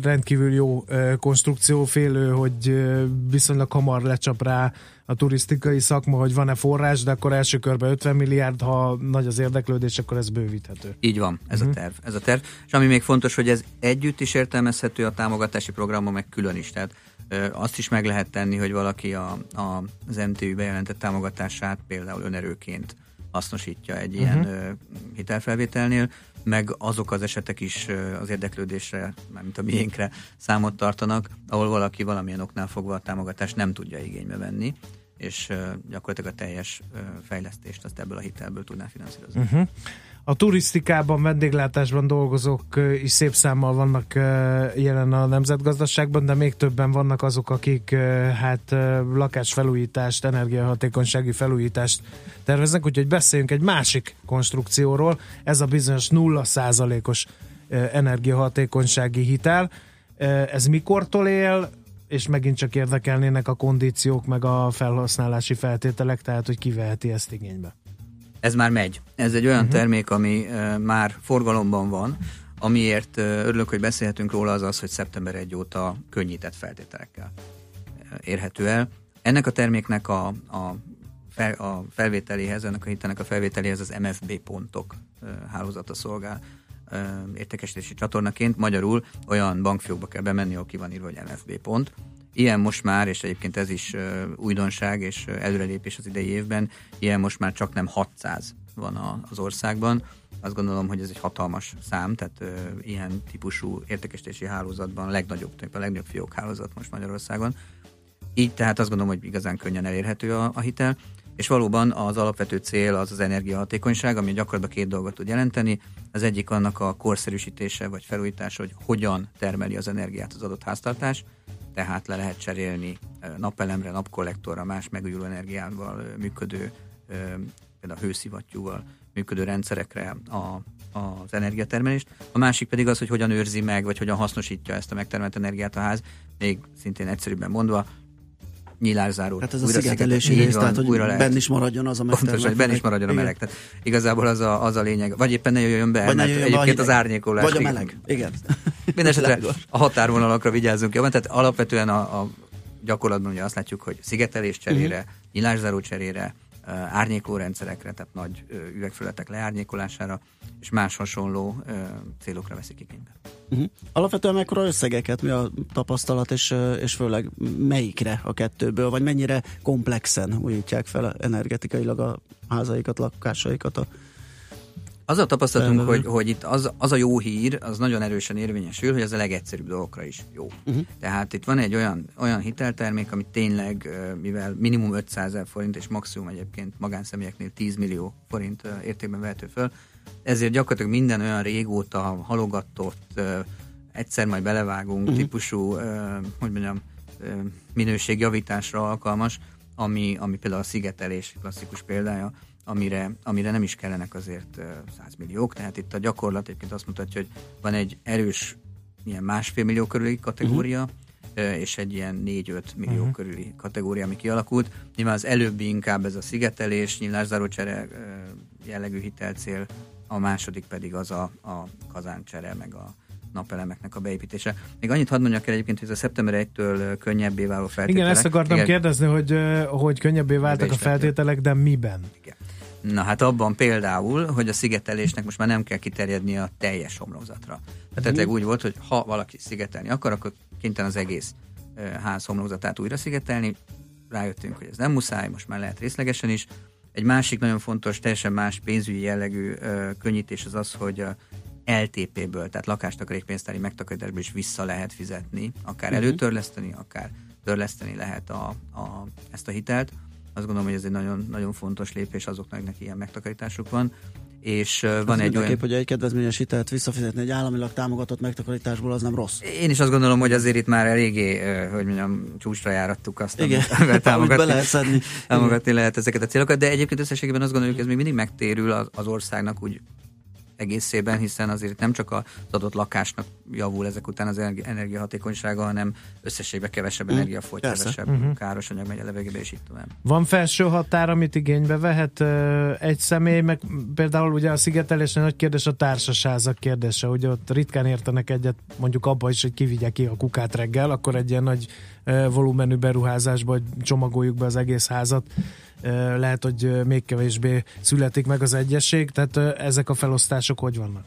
rendkívül jó konstrukció, félő, hogy viszonylag hamar lecsap rá a turisztikai szakma, hogy van-e forrás, de akkor első körben 50 milliárd, ha nagy az érdeklődés, akkor ez bővíthető. Így van, ez uh-huh. a mhm. terv. Ez a terv. És ami még fontos, hogy ez együtt is értelmezhető a támogatási programon, meg külön is. Tehát azt is meg lehet tenni, hogy valaki a, a, az MTÜ bejelentett támogatását például önerőként hasznosítja egy ilyen uh-huh. hitelfelvételnél, meg azok az esetek is az érdeklődésre, mármint a miénkre számot tartanak, ahol valaki valamilyen oknál fogva a támogatást nem tudja igénybe venni, és gyakorlatilag a teljes fejlesztést azt ebből a hitelből tudná finanszírozni. Uh-huh. A turisztikában, vendéglátásban dolgozók is szép számmal vannak jelen a nemzetgazdaságban, de még többen vannak azok, akik hát lakásfelújítást, energiahatékonysági felújítást terveznek, úgyhogy beszéljünk egy másik konstrukcióról, ez a bizonyos 0%-os energiahatékonysági hitel. Ez mikortól él, és megint csak érdekelnének a kondíciók, meg a felhasználási feltételek, tehát hogy kiveheti ezt igénybe. Ez már megy. Ez egy olyan uh-huh. termék, ami uh, már forgalomban van, amiért uh, örülök, hogy beszélhetünk róla, az az, hogy szeptember 1 óta könnyített feltételekkel uh, érhető el. Ennek a terméknek a, a, fel, a felvételéhez, ennek a hitelnek a felvételéhez az MFB pontok uh, hálózata szolgál értékesítési csatornaként. Magyarul olyan bankfiókba kell bemenni, ahol ki van írva, hogy MFB pont. Ilyen most már, és egyébként ez is újdonság és előrelépés az idei évben, ilyen most már csak nem 600 van az országban. Azt gondolom, hogy ez egy hatalmas szám, tehát ö, ilyen típusú értékesítési hálózatban a legnagyobb, a legnagyobb fiók hálózat most Magyarországon. Így tehát azt gondolom, hogy igazán könnyen elérhető a, a hitel és valóban az alapvető cél az az energiahatékonyság, ami gyakorlatilag két dolgot tud jelenteni. Az egyik annak a korszerűsítése vagy felújítása, hogy hogyan termeli az energiát az adott háztartás, tehát le lehet cserélni napelemre, napkollektorra, más megújuló energiával működő, például hőszivattyúval működő rendszerekre a, az energiatermelést. A másik pedig az, hogy hogyan őrzi meg, vagy hogyan hasznosítja ezt a megtermelt energiát a ház, még szintén egyszerűbben mondva, nyilászáró. Hát ez a szigetelési van, tehát hogy benn is maradjon az a meleg. Pontosan, hogy benn is maradjon igen. a meleg. Tehát igazából az a, az a lényeg. Vagy éppen ne jöjjön be, vagy mert jöjjön egyébként az árnyékolás. Vagy a meleg, igen. Mindenesetre a határvonalakra vigyázzunk jobban. Tehát alapvetően a, a gyakorlatban ugye azt látjuk, hogy szigetelés cserére, uh-huh. nyilászáró cserére, árnyékoló rendszerekre, tehát nagy üvegfületek leárnyékolására, és más hasonló célokra veszik igénybe. Uh-huh. Alapvetően mekkora összegeket, mi a tapasztalat, és, és főleg melyikre a kettőből, vagy mennyire komplexen újítják fel energetikailag a házaikat, lakásaikat a az a tapasztalatunk, hogy, hogy itt az, az a jó hír, az nagyon erősen érvényesül, hogy ez a legegyszerűbb dolgokra is jó. Uh-huh. Tehát itt van egy olyan, olyan hiteltermék, ami tényleg, mivel minimum 500 ezer forint, és maximum egyébként magánszemélyeknél 10 millió forint értékben vehető föl, ezért gyakorlatilag minden olyan régóta halogatott, egyszer majd belevágunk uh-huh. típusú, hogy mondjam, minőségjavításra alkalmas, ami, ami például a szigetelés klasszikus példája, amire, amire nem is kellenek azért 100 milliók, tehát itt a gyakorlat egyébként azt mutatja, hogy van egy erős ilyen másfél millió körüli kategória, uh-huh. és egy ilyen 4-5 millió uh-huh. körüli kategória, ami kialakult. Nyilván az előbbi inkább ez a szigetelés, nyilászárócsere jellegű hitelcél, a második pedig az a, a kazáncsere, meg a napelemeknek a beépítése. Még annyit hadd mondjak el egyébként, hogy ez a szeptember 1-től könnyebbé váló feltételek. Igen, ezt akartam Igen. kérdezni, hogy, hogy könnyebbé váltak a feltételek, de miben? Igen. Na hát abban például, hogy a szigetelésnek most már nem kell kiterjedni a teljes homlokzatra. Tehát uh-huh. úgy volt, hogy ha valaki szigetelni akar, akkor kénytelen az egész ház homlokzatát újra szigetelni. Rájöttünk, hogy ez nem muszáj, most már lehet részlegesen is. Egy másik nagyon fontos, teljesen más pénzügyi jellegű ö, könnyítés az az, hogy a LTP-ből, tehát lakástakarékpénztári megtakarításból is vissza lehet fizetni, akár uh-huh. előtörleszteni, akár törleszteni lehet a, a, ezt a hitelt azt gondolom, hogy ez egy nagyon, nagyon fontos lépés azoknak, akiknek ilyen megtakarításuk van. És uh, van egy olyan... hogy egy kedvezményes hitelt visszafizetni egy államilag támogatott megtakarításból, az nem rossz. Én is azt gondolom, hogy azért itt már eléggé, hogy mondjam, csúcsra járattuk azt, Igen, amivel támogatni, be lehet szedni. támogatni lehet ezeket a célokat, de egyébként összességében azt gondoljuk, hogy ez még mindig megtérül az, az országnak úgy egészében, hiszen azért nem csak az adott lakásnak javul ezek után az energiahatékonysága, hanem összességben kevesebb mm, energia fogy, kevesebb uh-huh. káros anyag megy a levegőbe, és így tovább. Van felső határ, amit igénybe vehet egy személy, meg például ugye a szigetelésnél nagy kérdés a társasházak kérdése, ugye ott ritkán értenek egyet mondjuk abba is, hogy kivigye ki a kukát reggel, akkor egy ilyen nagy volumenű beruházásba, hogy csomagoljuk be az egész házat lehet, hogy még kevésbé születik meg az egyesség, tehát ezek a felosztások hogy vannak?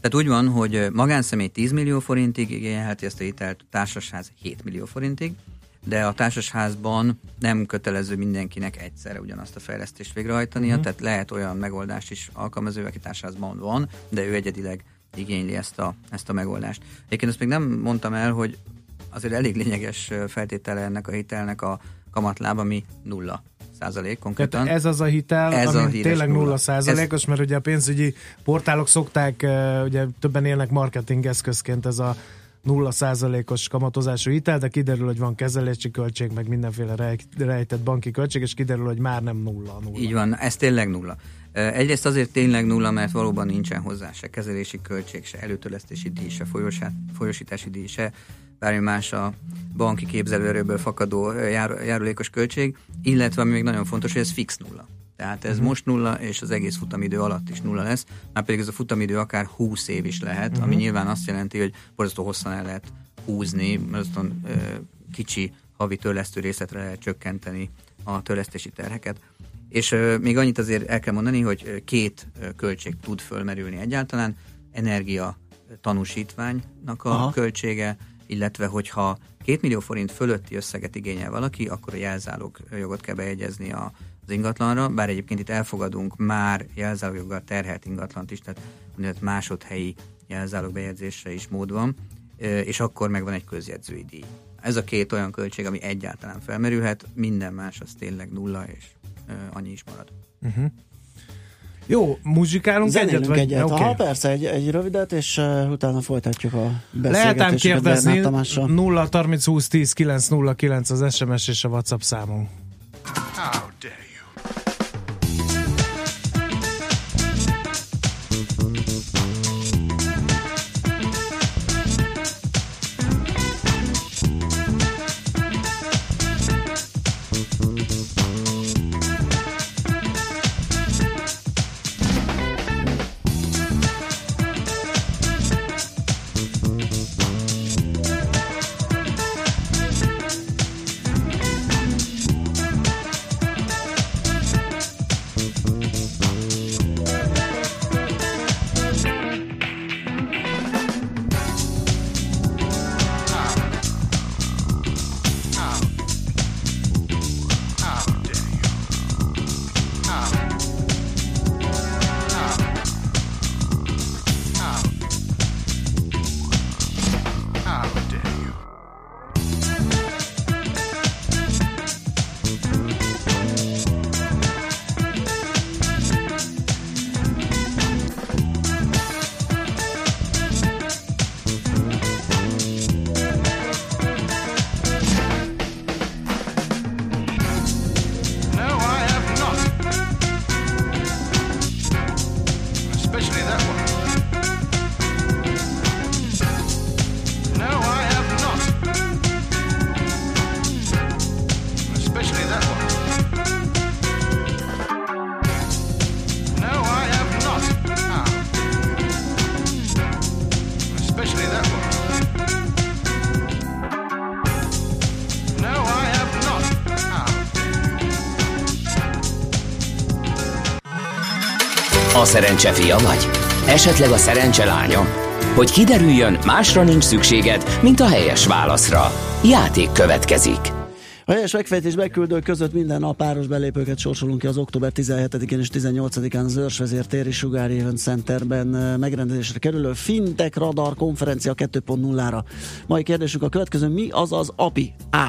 Tehát úgy van, hogy magánszemély 10 millió forintig igényelheti ezt a hitelt, társasház 7 millió forintig, de a társasházban nem kötelező mindenkinek egyszerre ugyanazt a fejlesztést végrehajtania, uh-huh. tehát lehet olyan megoldást is alkalmazni, aki társasházban van, de ő egyedileg igényli ezt a, ezt a megoldást. Egyébként azt még nem mondtam el, hogy azért elég lényeges feltétele ennek a hitelnek a kamatláb, ami nulla százalék konkrétan. Tehát ez az a hitel, ez ami a tényleg nulla százalékos, mert ugye a pénzügyi portálok szokták, ugye többen élnek marketing eszközként ez a nulla százalékos kamatozású hitel, de kiderül, hogy van kezelési költség, meg mindenféle rejtett banki költség, és kiderül, hogy már nem nulla. nulla. Így van, ez tényleg nulla. Egyrészt azért tényleg nulla, mert valóban nincsen hozzá se kezelési költség, se előtörlesztési díj, se folyosítási díj, se bármi más a banki képzelőerőből fakadó jár, járulékos költség, illetve ami még nagyon fontos, hogy ez fix nulla. Tehát ez uh-huh. most nulla, és az egész futamidő alatt is nulla lesz, már pedig ez a futamidő akár 20 év is lehet, uh-huh. ami nyilván azt jelenti, hogy borzasztó hosszan el lehet húzni, borzasztó kicsi havi törlesztő részletre lehet csökkenteni a törlesztési terheket. És uh, még annyit azért el kell mondani, hogy két költség tud fölmerülni egyáltalán, energia tanúsítványnak a Aha. költsége, illetve hogyha 2 millió forint fölötti összeget igényel valaki, akkor a jelzálog jogot kell bejegyezni a, az ingatlanra, bár egyébként itt elfogadunk már jelzálogjoggal terhelt ingatlant is, tehát úgynevezett másodhelyi jelzálogbejegyzésre is mód van, és akkor megvan egy közjegyzői díj. Ez a két olyan költség, ami egyáltalán felmerülhet, minden más az tényleg nulla, és annyi is marad. Uh-huh. Jó, muzsikálunk Zenélünk egyet? Vagy? egyet. Okay. Aha, persze, egy, egy rövidet, és uh, utána folytatjuk a beszélgetést. Lehet kérdezni, 0 30 20 10 909 az SMS és a WhatsApp számunk. How A szerencse fia vagy? Esetleg a szerencse lánya? Hogy kiderüljön, másra nincs szükséged, mint a helyes válaszra. Játék következik. A helyes megfejtés beküldők között minden nap páros belépőket sorsolunk ki az október 17-én és 18-án az Őrsvezér téri Sugári Event Centerben megrendezésre kerülő Fintech Radar konferencia 2.0-ra. Mai kérdésük a következő, mi az az API? A.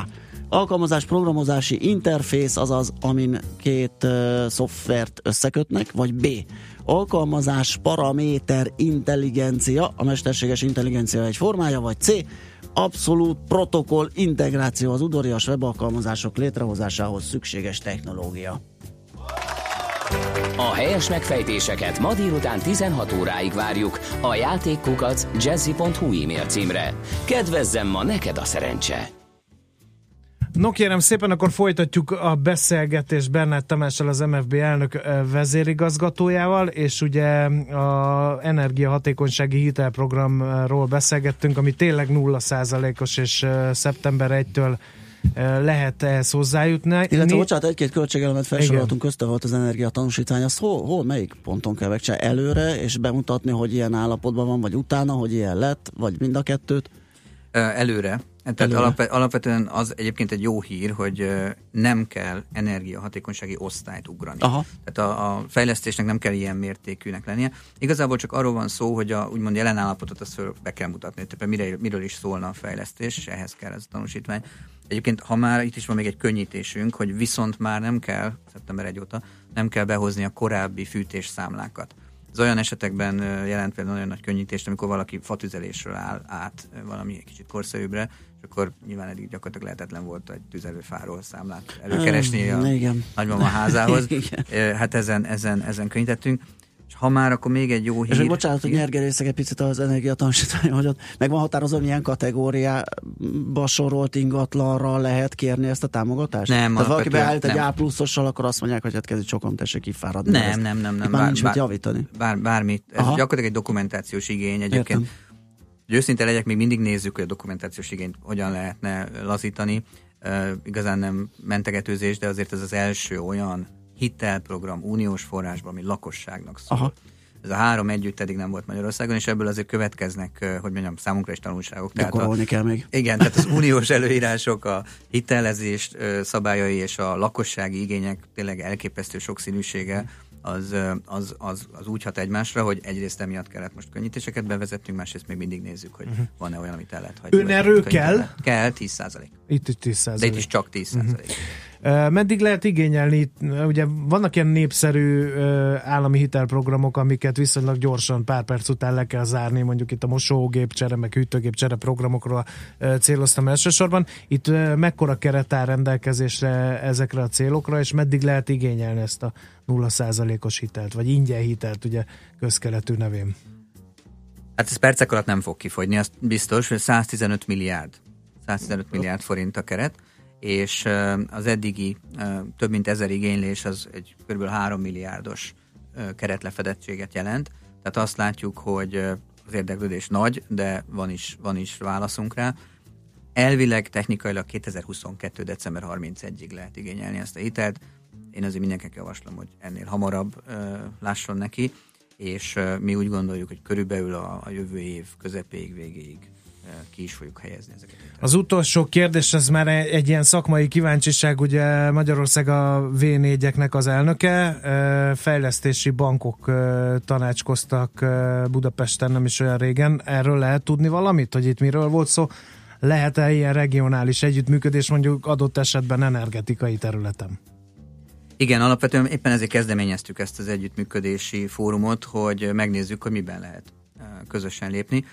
Alkalmazás programozási interfész, azaz amin két uh, szoftvert összekötnek, vagy B alkalmazás, paraméter, intelligencia, a mesterséges intelligencia egy formája, vagy C, abszolút protokoll integráció az udorias webalkalmazások létrehozásához szükséges technológia. A helyes megfejtéseket ma délután 16 óráig várjuk a játékkukac jazzy.hu e-mail címre. Kedvezzem ma neked a szerencse! No kérem szépen, akkor folytatjuk a beszélgetést Bernát Tamással, az MFB elnök vezérigazgatójával, és ugye a energiahatékonysági hitelprogramról beszélgettünk, ami tényleg 0%-os, és szeptember 1-től lehet ehhez hozzájutni. Illetve, bocsánat, egy-két költségelemet felsoroltunk, közte volt az energiatanúsítvány, azt hol, hol, melyik ponton kell megcsinálni? Előre, és bemutatni, hogy ilyen állapotban van, vagy utána, hogy ilyen lett, vagy mind a kettőt? Előre, Tehát alap, alapvetően az egyébként egy jó hír, hogy nem kell energiahatékonysági osztályt ugrani. Aha. Tehát a, a fejlesztésnek nem kell ilyen mértékűnek lennie. Igazából csak arról van szó, hogy a úgymond jelen állapotot azt föl be kell mutatni, tehát miről, miről is szólna a fejlesztés, és ehhez kell ez a tanúsítvány. Egyébként, ha már itt is van még egy könnyítésünk, hogy viszont már nem kell, szeptember 1 óta, nem kell behozni a korábbi fűtésszámlákat. Ez olyan esetekben jelent például nagyon nagy könnyítést, amikor valaki fatüzelésről áll át valami kicsit korszerűbbre, és akkor nyilván eddig gyakorlatilag lehetetlen volt egy tüzelőfáról számlát előkeresni a Igen. nagymama házához. hát ezen, ezen, ezen könnyítettünk. Ha már, akkor még egy jó hír. És bocsánat, hogy nyergerészek egy picit az energiatanúsítvány, hogy ott meg van határozva, milyen kategóriába sorolt ingatlanra lehet kérni ezt a támogatást? Nem, Tehát valaki beállít egy nem. A pluszossal, akkor azt mondják, hogy hát kezdj csokon, tessék kifáradni. Nem, nem, nem, nem. Itt már nincs mit javítani. Bár, bármit. Ez Aha. gyakorlatilag egy dokumentációs igény egyébként. Értem. Hogy őszinte legyek, még mindig nézzük, hogy a dokumentációs igényt hogyan lehetne lazítani. Uh, igazán nem mentegetőzés, de azért ez az első olyan hitelprogram uniós forrásban, ami lakosságnak szól. Aha. Ez a három együtt eddig nem volt Magyarországon, és ebből azért következnek, hogy mondjam, számunkra is tanulságok. Gyakorolni a, kell még. Igen, tehát az uniós előírások, a hitelezés szabályai és a lakossági igények tényleg elképesztő sokszínűsége az, az, az, az úgy hat egymásra, hogy egyrészt emiatt kellett most könnyítéseket bevezetnünk, másrészt még mindig nézzük, hogy van-e olyan, amit el lehet hagyni. Önerő kell? Kell, 10 százalék. Itt is 10 De itt is csak 10 százalék. Ö, Meddig lehet igényelni? Ugye vannak ilyen népszerű állami hitelprogramok, amiket viszonylag gyorsan, pár perc után le kell zárni, mondjuk itt a mosógép csere, meg hűtőgép csere programokról céloztam elsősorban. Itt mekkora keret áll rendelkezésre ezekre a célokra, és meddig lehet igényelni ezt a 0%-os hitelt, vagy ingyen hitelt, ugye közkeletű nevén? Hát ez percek alatt nem fog kifogyni, az biztos, hogy 115 milliárd, 115 milliárd forint a keret, és az eddigi több mint ezer igénylés az egy kb. 3 milliárdos keretlefedettséget jelent. Tehát azt látjuk, hogy az érdeklődés nagy, de van is, van is válaszunk rá. Elvileg technikailag 2022. december 31-ig lehet igényelni ezt a hitelt. Én azért mindenkinek javaslom, hogy ennél hamarabb ö, lásson neki, és ö, mi úgy gondoljuk, hogy körülbelül a, a jövő év közepéig, végéig ki is fogjuk helyezni ezeket. Az utolsó kérdés, ez már egy ilyen szakmai kíváncsiság, ugye Magyarország a V4-eknek az elnöke, fejlesztési bankok tanácskoztak Budapesten nem is olyan régen. Erről lehet tudni valamit, hogy itt miről volt szó? Lehet-e ilyen regionális együttműködés mondjuk adott esetben energetikai területen? Igen, alapvetően éppen ezért kezdeményeztük ezt az együttműködési fórumot, hogy megnézzük, hogy miben lehet közösen lépni.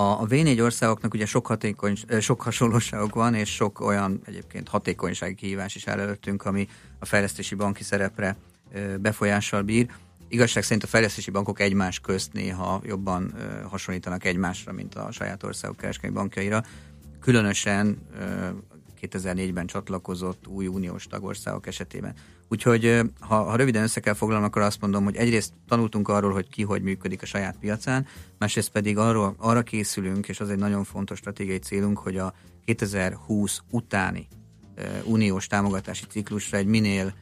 A, a V4 országoknak ugye sok, hatékony, sok hasonlóságok van, és sok olyan egyébként hatékonysági kihívás is áll előttünk, ami a fejlesztési banki szerepre befolyással bír. Igazság szerint a fejlesztési bankok egymás közt néha jobban hasonlítanak egymásra, mint a saját országok kereskedelmi bankjaira. Különösen ö, 2004-ben csatlakozott új uniós tagországok esetében. Úgyhogy ha, ha röviden össze kell foglalnom, akkor azt mondom, hogy egyrészt tanultunk arról, hogy ki hogy működik a saját piacán, másrészt pedig arról, arra készülünk, és az egy nagyon fontos stratégiai célunk, hogy a 2020 utáni ö, uniós támogatási ciklusra egy minél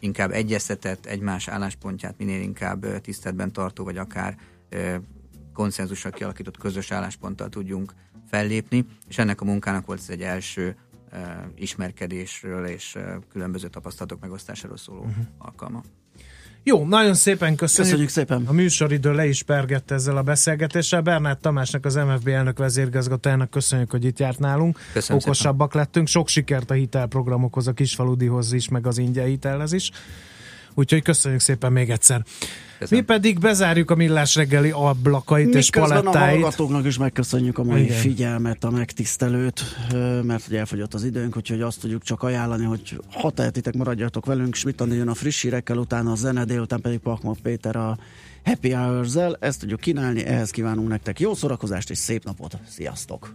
inkább egyeztetett, egymás álláspontját minél inkább tiszteletben tartó, vagy akár ö, konszenzussal kialakított közös állásponttal tudjunk fellépni, és ennek a munkának volt ez egy első ismerkedésről és különböző tapasztalatok megosztásáról szóló uh-huh. alkalma. Jó, nagyon szépen köszönjük. Köszönjük szépen. A műsoridő le is pergett ezzel a beszélgetéssel. Bernát Tamásnak, az MFB elnök vezérgazgatójának köszönjük, hogy itt járt nálunk. Köszönöm Okosabbak szépen. lettünk. Sok sikert a hitelprogramokhoz, a kisfaludihoz is, meg az ingyen hitelhez is. Úgyhogy köszönjük szépen még egyszer. Köszönöm. Mi pedig bezárjuk a millás reggeli ablakait és Miközben a palettáit. hallgatóknak is megköszönjük a mai Igen. figyelmet, a megtisztelőt, mert ugye elfogyott az időnk, úgyhogy azt tudjuk csak ajánlani, hogy ha tehetitek, maradjatok velünk, Schmidt Andi jön a friss hírekkel, utána a zene, délután pedig Pakmok Péter a Happy Hours-zel, ezt tudjuk kínálni, ehhez kívánunk nektek jó szórakozást és szép napot, sziasztok!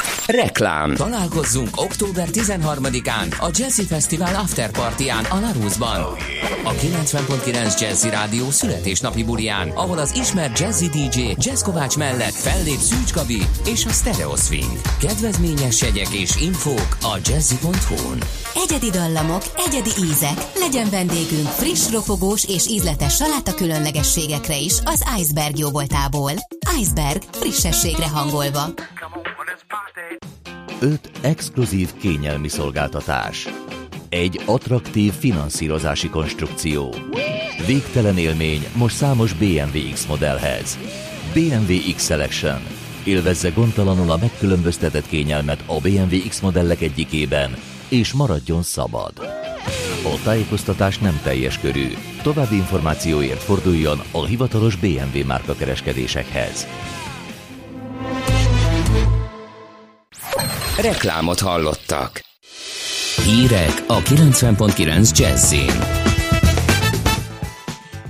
Reklám. Találkozzunk október 13-án a Jazzy Festival Afterpartyán a Larusban. A 90.9 Jazzy Rádió születésnapi bulián, ahol az ismert Jazzy DJ Jazz Kovács mellett fellép Szűcs Gabi és a Stereo Swing. Kedvezményes jegyek és infók a jazzy.hu-n. Egyedi dallamok, egyedi ízek. Legyen vendégünk friss, ropogós és ízletes saláta különlegességekre is az Iceberg jóvoltából. Iceberg frissességre hangolva. 5 exkluzív kényelmi szolgáltatás. Egy attraktív finanszírozási konstrukció. Végtelen élmény most számos BMW X modellhez. BMW X Selection. Élvezze gondtalanul a megkülönböztetett kényelmet a BMW X modellek egyikében, és maradjon szabad. A tájékoztatás nem teljes körű. További információért forduljon a hivatalos BMW márka kereskedésekhez. Reklámot hallottak. Hírek a 90.9 Jazzin.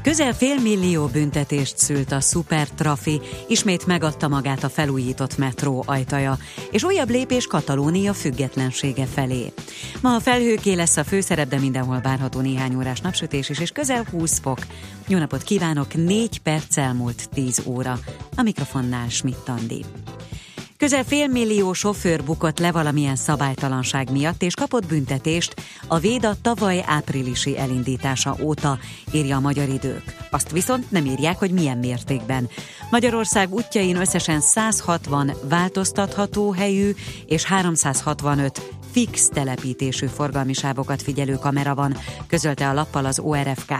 Közel fél millió büntetést szült a Super Trafi, ismét megadta magát a felújított metró ajtaja, és újabb lépés Katalónia függetlensége felé. Ma a felhőké lesz a főszerep, de mindenhol várható néhány órás napsütés is, és közel 20 fok. Jó napot kívánok, 4 perc elmúlt 10 óra. A mikrofonnál Schmidt Andi. Közel félmillió sofőr bukott le valamilyen szabálytalanság miatt, és kapott büntetést a Véda tavaly áprilisi elindítása óta, írja a Magyar Idők. Azt viszont nem írják, hogy milyen mértékben. Magyarország útjain összesen 160 változtatható helyű és 365 fix telepítésű forgalmi sávokat figyelő kamera van, közölte a lappal az ORFK.